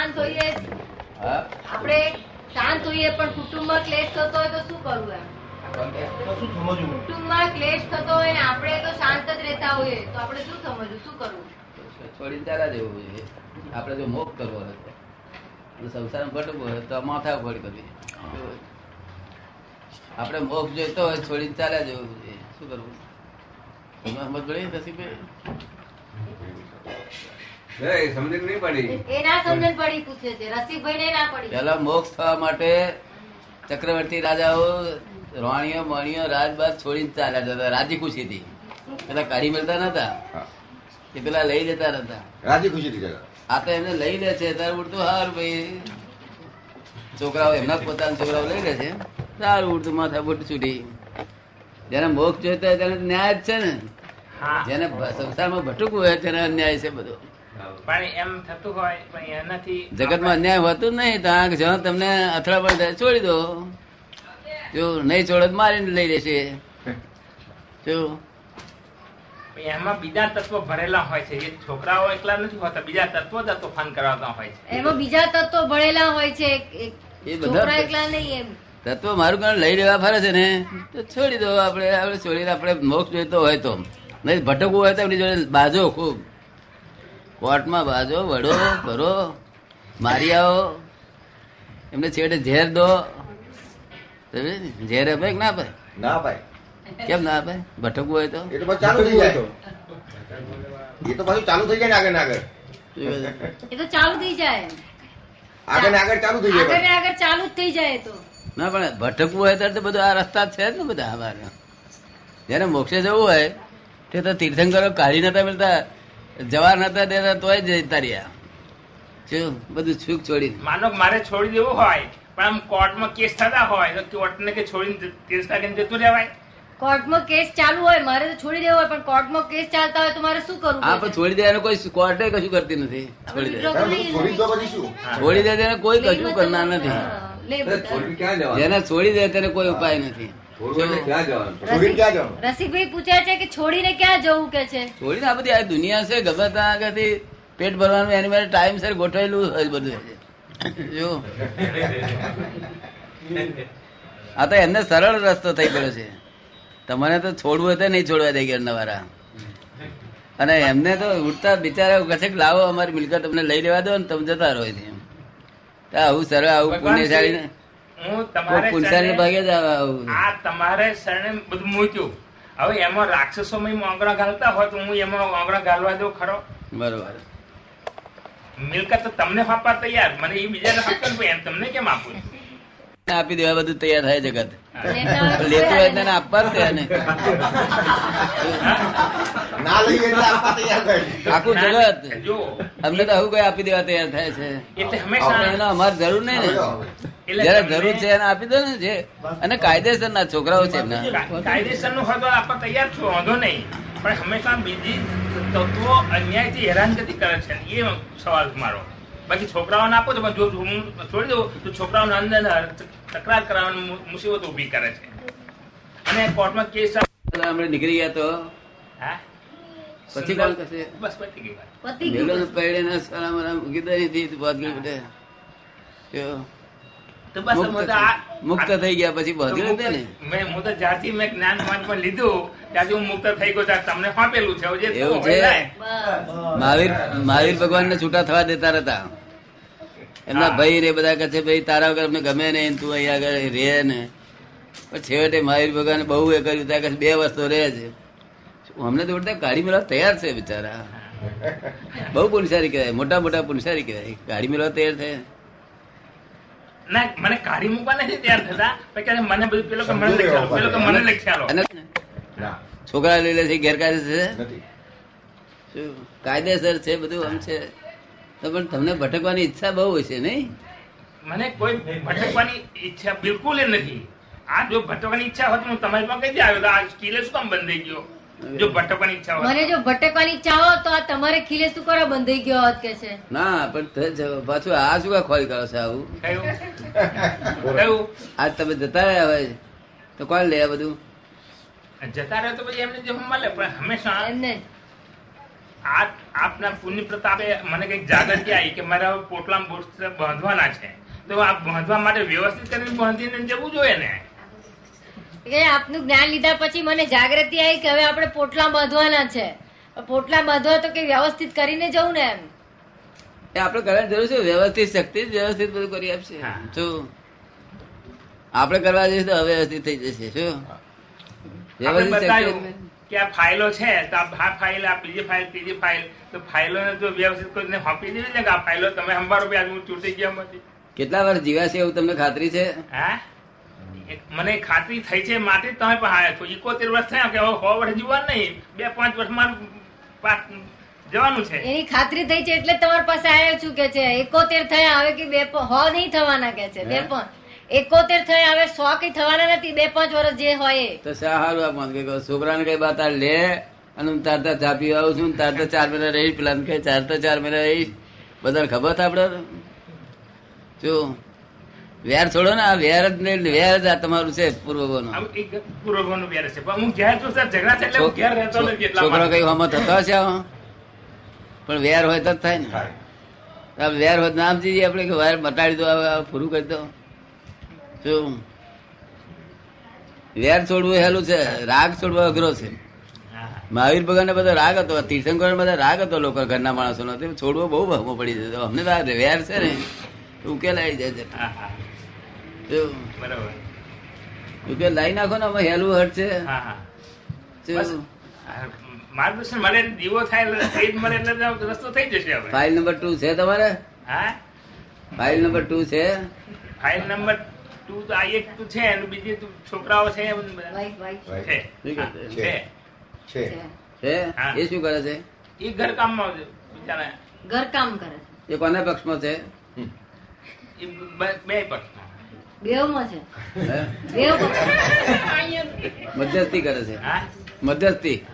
શાંત હોઈએ. આપણે શાંત હોઈએ પણ કુટુંબમાં ક્લેશ થતો હોય તો શું કરવું એમ? કુટુંબમાં ક્લેશ થતો હોય ને આપણે તો શાંત જ રહેતા હોઈએ. તો આપણે શું સમજવું? શું કરવું? છોડીને ચાલ્યા જવું જોઈએ આપણે જો મોક્ષ કરવો હતો સંસારમાં ભટકવું હોય તો માથા ફોડી બધી આપણે મોક્ષ જોઈતો હોય છોડીને ચાલ્યા જવું જોઈએ શું કરવું? સમજ પડી? એ સમજણ નહીં પડી. એ ના સમજણ પડી પૂછે છે. રસિકભાઈ ને ના પડી. પેલા મોક્ષ થવા માટે ચક્રવર્તી રાજાઓ રોણીઓ મણીઓ રાજબાદ છોડીને ચાલ્યા જતા રાજી ખુશીથી પેલા કાઢી મળતા નતા. એ પેલા લઈ જતા નતા. રાજી ખુશી થી આ તો એમને લઈ લે છે તાર ઉડતું હાર ભાઈ. છોકરાઓ એમના પોતાના છોકરાઓ લઈ લે છે. સારું ઉડતું માથા બુટ છૂટી જેને મોક્ષ જોઈતો હોય તેને ન્યાય જ છે ને. જેને સંસારમાં ભટકવું હોય તેને અન્યાય છે બધો. પણ એમ થતું હોય પણ એનાથી જગતમાં અન્યાય હોતું નહીં તો જો તમને અથડા થાય છોડી દો. જો નહીં છોડો તો મારીને લઈ લેશે. જો. એમાં બીજા તત્વો ભરેલા હોય છે. એ છોકરાઓ એકલા નથી હોતા બીજા તત્વો જ તોફાન કરાવતા હોય છે. એમાં બીજા તત્વો ભરેલા હોય છે. એક- એક એ બધા છોકરા એકલા નહીં એમ. તત્વ મારું કારણ લઈ લેવા ફરે છે ને તો છોડી દો. આપણે આપણે છોડીને આપણે મોક્ષ જોઈતો હોય તો. નહીં ભટકવું હોય તો એમની જોડે બાજો ખૂબ કોર્ટમાં બાજો વડો કરો મારી આવો એમને છેડે ઝેર દો. ઝેર અપાય કે ના અપાય? ના ભાઈ કેમ ના અપાય? ભટકવું હોય તો? એ તો પછી ચાલુ થઈ જાય. એ તો પાછું ચાલુ થઈ જાય ને આગળ ને આગળ. એ તો ચાલુ થઈ જાય. આગળ ને આગળ ચાલુ થઈ આગળ ને આગળ ચાલુ જ થઈ જાય તો. ના પણ ભટકવું હોય ત્યારે તો બધું આ રસ્તા છે જ ને બધા અમારે. જેને મોક્ષે જવું હોય તે તો તીર્થંકરો કાઢી નતા મળતા. જવા નતા દેતા તોય જતા રહ્યા. શું? બધું છૂક છોડી માનો મારે છોડી દેવું હોય પણ આમ કોર્ટમાં કેસ થતા હોય તો કોર્ટને કે છોડીને કેસ લાગીને જતું રહેવાય? કોર્ટમાં કેસ ચાલુ હોય મારે તો છોડી દેવો હોય પણ કોર્ટમાં કેસ ચાલતા હોય તો મારે શું કરવું હા પણ છોડી દેવાનું કોઈ કોર્ટે કશું કરતી નથી. છોડી દે તમે છોડી દો પછી શું? છોડી દે તેને કોઈ કશું કરનાર નથી. જેને છોડી દે તેને કોઈ ઉપાય નથી. રસિકભાઈ પૂછે છે કે છોડીને ક્યાં જવું કે છે? છોડીને આ બધી આ દુનિયા છે ગમે ત્યાં આગળથી પેટ ભરવાનું એની માટે ટાઈમ સર ગોઠવેલું હોય બધું. જો. આ તો એમને સરળ રસ્તો થઈ ગયો છે. તમારે તો છોડવું હતું નહીં છોડવા દે ઘેર નવારા અને એમને તો ઉઠતા બિચારા કહે છે કે લાવો અમારી મિલકત તમને લઈ લેવા દો ને તમે જતા રહો આવું સરળ આવું પુણ્યશાળી ને હું તમારે આ તમારે શરણે બધું મૂક્યું. હવે એમાં રાક્ષસોમાં આંગળા ઘાલતા હોય તો હું એમાં આંગળા ઘાલવા દઉં ખરો? બરોબર. મિલકત તો તમને આપવા તૈયાર. મને એ બીજાને આપવું એમ તમને કેમ આપું? આપી દેવા બધું તૈયાર થાય જગત. લેતા હોય તેને આપવા જ દે ને ના લઈએ એટલે આપવા તૈયાર આખું જગત. અમને તો આવું કઈ આપી દેવા તૈયાર થાય છે. એટલે આપણે હંમેશા એનો અમારે જરૂર નહીં ને. જયારે જરૂર છે એને આપી દો ને જે. અને કાયદેસર ના છોકરાઓ છે એમના. કાયદેસરનું હોય તો આપવા તૈયાર છો વાંધો નહીં. પણ હંમેશા બીજી તત્વો અન્યાયથી હેરાનગતિ કરે છે. એ સવાલ મારો. બાકી છોકરાઓને આપો તો જો હું છોડી દઉં તો છોકરાઓને અંદર તકરાર કરવાની મુ- મુસીબત ઊભી કરે છે. અને કોર્ટમાં કેસ આપણે નીકળી ગયા તો? હા? પછી કોણ કરશે? બસ પતી ગઈ વાત. પતી ગઈ પૈડે ના સારા મારા મૂકી દે અહીંથી તો ભાગી બેઠે. જો, તો બસ મુક્ત આ- થઈ- મુક્ત થઈ ગયા પછી દે ને? મેં હું તો જ્યારથી મેં જ્ઞાન માન પણ લીધું ત્યાંથી હું મુક્ત થઈ ગયો ત્યારે તમને ફાંપેલું છે. હવે એવું છે? મહાવીર મહાવીર ભગવાન ને છૂટા થવા દેતા હતા એમના ભાઈ રે બધા કહે છે ભાઈ તારા વગર અમને ગમે નહીં તું અહીંયા આગળ રે ને. પણ છેવટે મહાવીર ભગવાન બહુ એ કર્યું ત્યાં બે વસ્તુ રહે છે. અમને તો ગાડી મેળવા તૈયાર છે બિચારા. બહુ પુનસારી કહેવાય મોટા મોટા પુનસારી કહેવાય. ગાડી મેળવા તૈયાર થાય મને કાઢી મૂકવા નથી તૈયાર થતા પણ કહે છે, મને બધું પેલો કે મને પેલો કે મને લખ્યાલો છોકરા લઈ લે છે ગેરકાયદેસર છે? કાયદેસર છે બધું આમ છે? તો પણ તમને ભટકવાની ઈચ્છા બહુ હશે નહીં? મને કોઈ ભટકવાની ઈચ્છા બિલકુલ નથી. આ જો ભટકવાની ઈચ્છા હોત હું તમારી પાસે કઈ આવ્યો? આ કિલે શું કામ બંધ થઈ ગયો? જો ભટકવાની ઈચ્છા હોય મને જો ભટકવાની ઈચ્છા હોત તો આ તમારે ખીલે શું કરો બંધાઈ ગયો હોત કે છે? ના પણ પાછું આ શું કા ખોરી કરો છો આવું? કયું? આજ તમે જતા રહ્યા હોય. તો કોણ લે આ બધું? જતા રહ્યો તો પછી એમને જે મળે પણ હંમેશા એમને. આ આપના પુણ્ય પ્રતાપે મને કંઈક જાગૃતિ આવી કે મારા હવે બાંધવાના છે. તો આ બાંધવા માટે વ્યવસ્થિત કરીને બાંધીને જવું જોઈએ ને? આપનું જ્ઞાન લીધા પછી મને જાગૃતિ આવી કે હવે આપણે પોટલા બાંધવાના છે. પોટલા બાંધવા તો કે વ્યવસ્થિત કરીને જવું ને એમ. એ આપણે કરવાની જરૂર છે વ્યવસ્થિત શક્તિ વ્યવસ્થિત બધું કરી આપશે. શું આપણે કરવા જઈશું તો અવ્યવસ્થિત થઈ જશે શું? વ્યવસ્થિત શક્તિ કે આ ફાઇલો છે તો આ ફાઇલ આ બીજી ફાઇલ ત્રીજી ફાઇલ તો ફાઇલોને જો વ્યવસ્થિત કરીને સોંપી દેવી ને કે આ ફાઇલો તમે સંભાળો આજે હું ચૂંટી ગયા માંથી કેટલા વર્ષ જીવ્યા છે એવું તમને ખાતરી છે? હા? મને ખાતરી થઈ છે માટે તમે પણ આવ્યા છો. ઇકોતેર વર્ષ થયા કે હવે સો વર્ષ જીવવાનું નહીં. બે પાંચ વર્ષમાં પાસ જવાનું છે. એની ખાતરી થઈ છે એટલે તમારી પાસે આવ્યો છું કે છે. એકોતેર થયા હવે કે બે હો નહીં થવાના કે છે. બે હે? એકોતેર થઈ હવે સો કઈ થવાના નથી બે પાંચ વર્ષ જે હોય તો સારું આપવાનું કે છોકરાને કઈ બાત લે અને હું તાર તાર ચા પીવા આવું છું તાર તાર ચાર મહિના રહીશ પેલા કઈ ચાર તાર ચાર મહિના રહીશ. બધાને ખબર છે આપડે જો વેર છોડો ને આ વેર જ નહીં વેર જ આ તમારું છે પૂર્વનો આમ વેર છે. હું ઘેર છું સર ઝઘડા છે એટલે હું ઘેર રહેતો નથી એટલા છોકરો. કઈ હમત થતો હશે પણ વેર હોય તો જ થાય ને. વેર હોય નામ જીજી આપણે કે વેર મટાડી દો પૂરું કરી દો. શું? વેર છોડવું હેલું છે રાગ છોડવો અઘરો છે. મહાવીર ભગવાન બધો રાગ હતો તીર્થંકર બધા રાગ હતો લોકો ઘરના માણસો નો છોડવો બહુ ભાગવો પડી જતો અમને તો વેર છે ને ઉકેલ આવી જાય છે. ઉકેલ લાવી નાખો ને અમે હેલું હટ છે. માર્ગદર્શન મળે દીવો થાય મળે એટલે રસ્તો થઈ જશે ફાઇલ નંબર ટુ છે તમારે? હા? ફાઇલ નંબર ટુ છે? ફાઇલ નંબર ટુ તો આ એક તું છે અને બીજી તું છોકરાઓ છે. છે. છે. છે. છે. છે. હા. એ શું કરે છે? એ ઘર કામમાં બિચારા. ઘરકામ કરે છે. એ કોના પક્ષમાં છે? એ બે- પક્ષમાં. બેવમાં છે. હે? બેવ પક્ષ. મધ્યસ્થી કરે છે. હા? મધ્યસ્થી.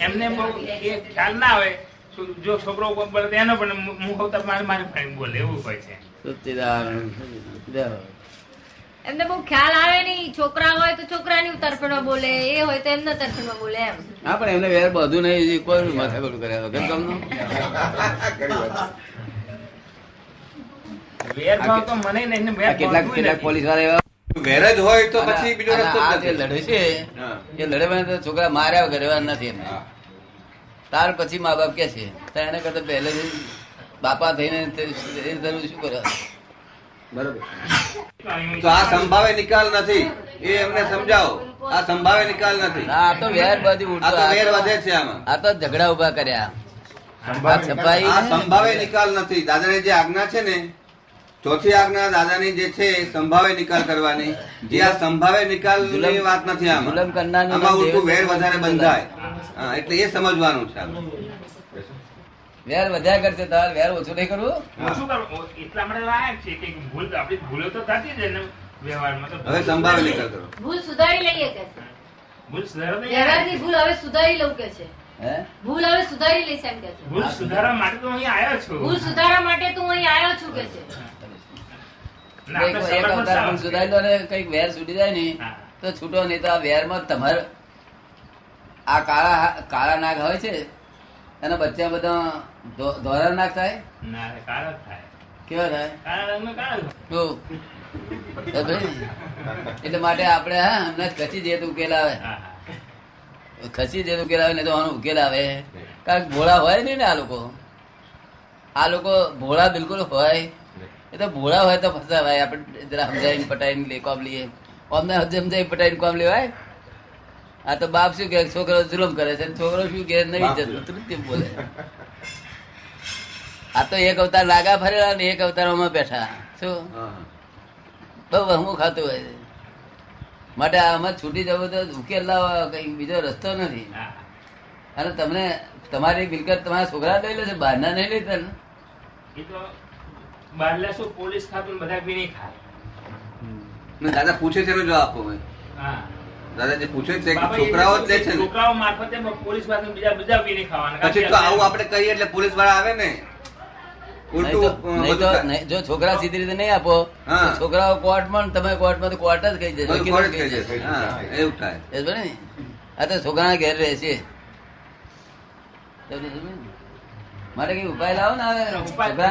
એમને બહુ એ ખ્યાલ ના હોય જો છોકરો તો એનો પણ હું મારે મારે બોલે એવું હોય છે. એમને બહુ ખ્યાલ આવે નહીં. છોકરા હોય તો છોકરાની તરફેણમાં બોલે એ હોય તો એમના તરફેણમાં બોલે એમ. હા પણ એમને વેર બધું નહીં કોઈ માથાકૂટ કર્યા વગર. કામનું કરી વાત. વેરભાવ તો મને નહીં ને આ વેર કેટલાક કેટલાક નથી. પોલીસવાળા એવા વેર જ હોય તો પછી બીજો રસ્તો જે લડે છે એ લડે છોકરા માર્યા વગર નથી એમને. ત્યાર પછી મા બાપ કે છે એને કરતા પહેલેથી બાપા થઈને શું કરે? બરોબર. તો આ સંભાવે નિકાલ નથી. એ એમને સમજાવો. આ સંભાવે નિકાલ નથી. આ તો વેર બધી આ તો વેર વધે છે આમાં. આ તો ઝઘડા ઊભા કર્યા. સંભાવે નિકાલ નથી. દાદાની જે આજ્ઞા છે ને ચોથી આજ્ઞા દાદાની જે છે એ સંભાવે નિકાલ કરવાની. જે આ સંભાવે નિકાલ વાત નથી આમાં. આમાં ઉલટું વેર વધારે બંધાય. હા, એટલે એ સમજવાનું છે. વેર વધ્યા કરશે તાર વેર ઓછું નહીં કરવું ઓછું કરવું એટલા માટે લાયક છે કે ભૂલ આપણી ભૂલો તો થતી જ ને વ્યવહારમાં તો. હવે સંભાવે નહીં કરતો ભૂલ સુધારી લઈએ કે? ભૂલ સુધારો નહીં ભૂલ હવે સુધારી લઉં કે છે? ભૂલ હવે સુધારી લઈશ એમ કે છે. ભૂલ સુધારવા માટે તો અહીં આવ્યો છું. ભૂલ સુધારવા માટે તું અહીં આવ્યો છું કે છે? ના, એક અવતાર. સુધારી ને કંઈક વેર છૂટી જાય ને તો છૂટો નહીં તો આ વેરમાં તમારે આ કાળા કાળા નાગ હોય છે એના બચ્ચા બધા ધોરા ધોળા થાય. કેવા થાય? એટલે માટે આપણે હા હમણાં ખસી જઈએ તો ઉકેલ આવે. ખસી જઈએ તો ઉકેલ આવે ને તો આનો ઉકેલ આવે. કારણ કે ભોળા હોય નહીં ને આ લોકો. આ લોકો ભોળા બિલકુલ હોય. એ તો ભોળા હોય તો ફસાવાય. આપણે જરા સમજાવીને પટાઈને લે કોમ લઈએ. અમને સમજાવી પટાઈને કોમ લેવાય. આ તો બાપ શું કે છોકરો જુલમ કરે છે. છોકરો શું કે નહીં જતો. તૃપ્તિ બોલે? આ તો એક અવતાર લાગા ફરેલા ને એક અવતારમાં બેઠા. શું. બહુ હમું ખાતું હોય છે. માટે આમાં છૂટી જવું તો ઉકેલ લાવવા કઈ બીજો રસ્તો નથી. હા. અને તમને તમારી મિલકત તમારા છોકરા લઈ લે છે બહારના નહીં લેતા ને એ તો શું પોલીસ ખાતું બધા બી નહીં ખાય દાદા પૂછે છે જવાબ આપો હા. દાદા પૂછ્યું છે કે છોકરાઓ જ લે છે છોકરાઓ મારફતે પોલીસ પાસે બીજા બીજા બી નહીં ખાવાના. પછી તો આવું આપણે કહીએ એટલે પોલીસવાળા આવે ને. જો છોકરા સીધી રીતે નહીં આપો છોકરાઓ કોર્ટમાં ને તમે કોર્ટમાં તો કોર્ટ જ કહી જશે એવું થાય ને? આ તો છોકરા ઘેર રહે છે મારે કઈ ઉપાય લાવો ને ઉપાય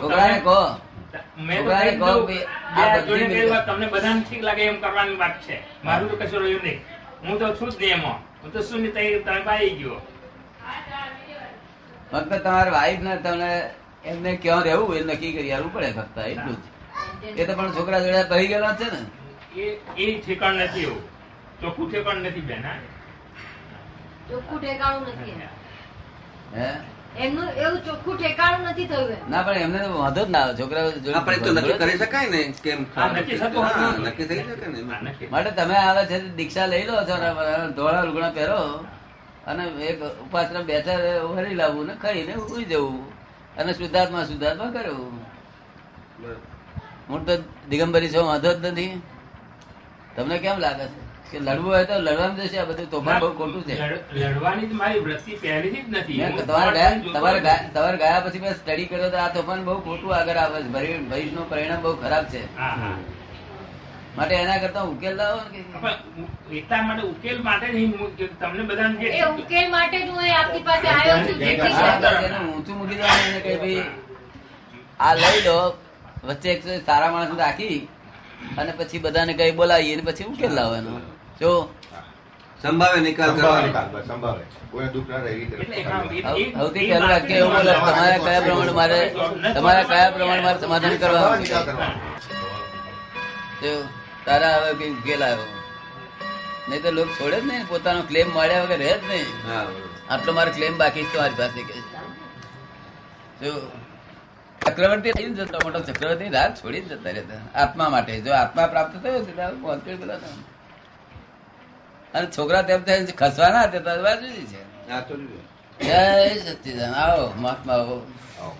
છોકરાને કહો. તમને બધાને ઠીક લાગે એમ કરવાની વાત છે. મારું તો કશું રહ્યું નહીં. હું તો છું જ નહીં એમાં. હું તો શું નહીં તઈ તમે પાઈ ગયો. ફક્ત તમારા વાઈફ ને તમને એમને ક્યાં રહેવું એ નક્કી કરી આવવું પડે ફક્ત એટલું જ. એ તો પણ છોકરા જોડે કહી ગયેલા છે ને. એ એ ઠેકાણ નથી એવું. ચોખ્ખું ઠેકાણ નથી બેન ચોખ્ખું ઠેકાણું નથી હે? એમનું એવું ચોખ્ખું ઠેકાણું નથી થયું ના પણ એમને વાંધો જ ના આવે. છોકરા આપણે તો નક્કી કરી શકાય ને કેમ નક્કી થતું હા, હતું. નક્કી થઈ શકે ને માટે તમે આવે છે દીક્ષા લઈ લો છો ધોળા લુગડા પહેરો અને એક ઉપાસના બેઠા હરી લાવવું ને ખાઈને ઉઈ જવું. અને શુદ્ધાત્મા શુદ્ધાત્મા કરવું હું તો દિગંબરી છો વાંધો જ નથી. તમને કેમ લાગે છે? કે લડવું હોય તો લડવાનું જશે આ બધું તોફાન બહુ ખોટું છે. લડવાની જ મારી વૃત્તિ પહેલેથી જ નથી. તમારે ગયા તમારે ગયા- પછી મેં સ્ટડી કર્યો તો આ તોફાન બહુ ખોટું આગળ આવે છે. ભવિષ્યનું પરિણામ બહુ ખરાબ છે. હા, હા. માટે એના કરતા ઉકેલ લાવો ને એટલા માટે ઉકેલ માટે કે તમને બધા ઉકેલ માટે જ હું આપની પાસે આવ્યો છું ઊંચું મૂકી દેવાનું એને કઈ ભાઈ આ લઈ લો વચ્ચે એક સારા માણસ રાખી અને પછી બધાને કઈ બોલાવીએ પછી ઉકેલ લાવો એનો. જો. સંભાવે નિકાલ સંભાવે કરવાનો. સંભાવે. કોઈને દુઃખ ના રહે સૌથી પહેલું વાક્ય એવું બોલે તમારા કયા પ્રમાણે મારે તમારા કયા પ્રમાણે મારે સમાધાન કરવાનું? તારા હવે કઈ ઉકેલ આવ્યો. નહીં તો લોક છોડે જ નહીં પોતાનો ક્લેમ મળ્યા વગર રહે જ નહીં. આટલો મારો ક્લેમ બાકી છે મારી પાસે કે જો ચક્રવર્તી થઈ જતો મોટો ચક્રવર્તી રાત છોડી જ જતા રહેતા. આત્મા માટે જો આત્મા પ્રાપ્ત થયો છે પહોંચ્યો પેલા તો. અને છોકરા તેમ થાય ખસવાના હતા તો બાજુ છે. જય સચિદાન આવો મહાત્મા આવો આવો.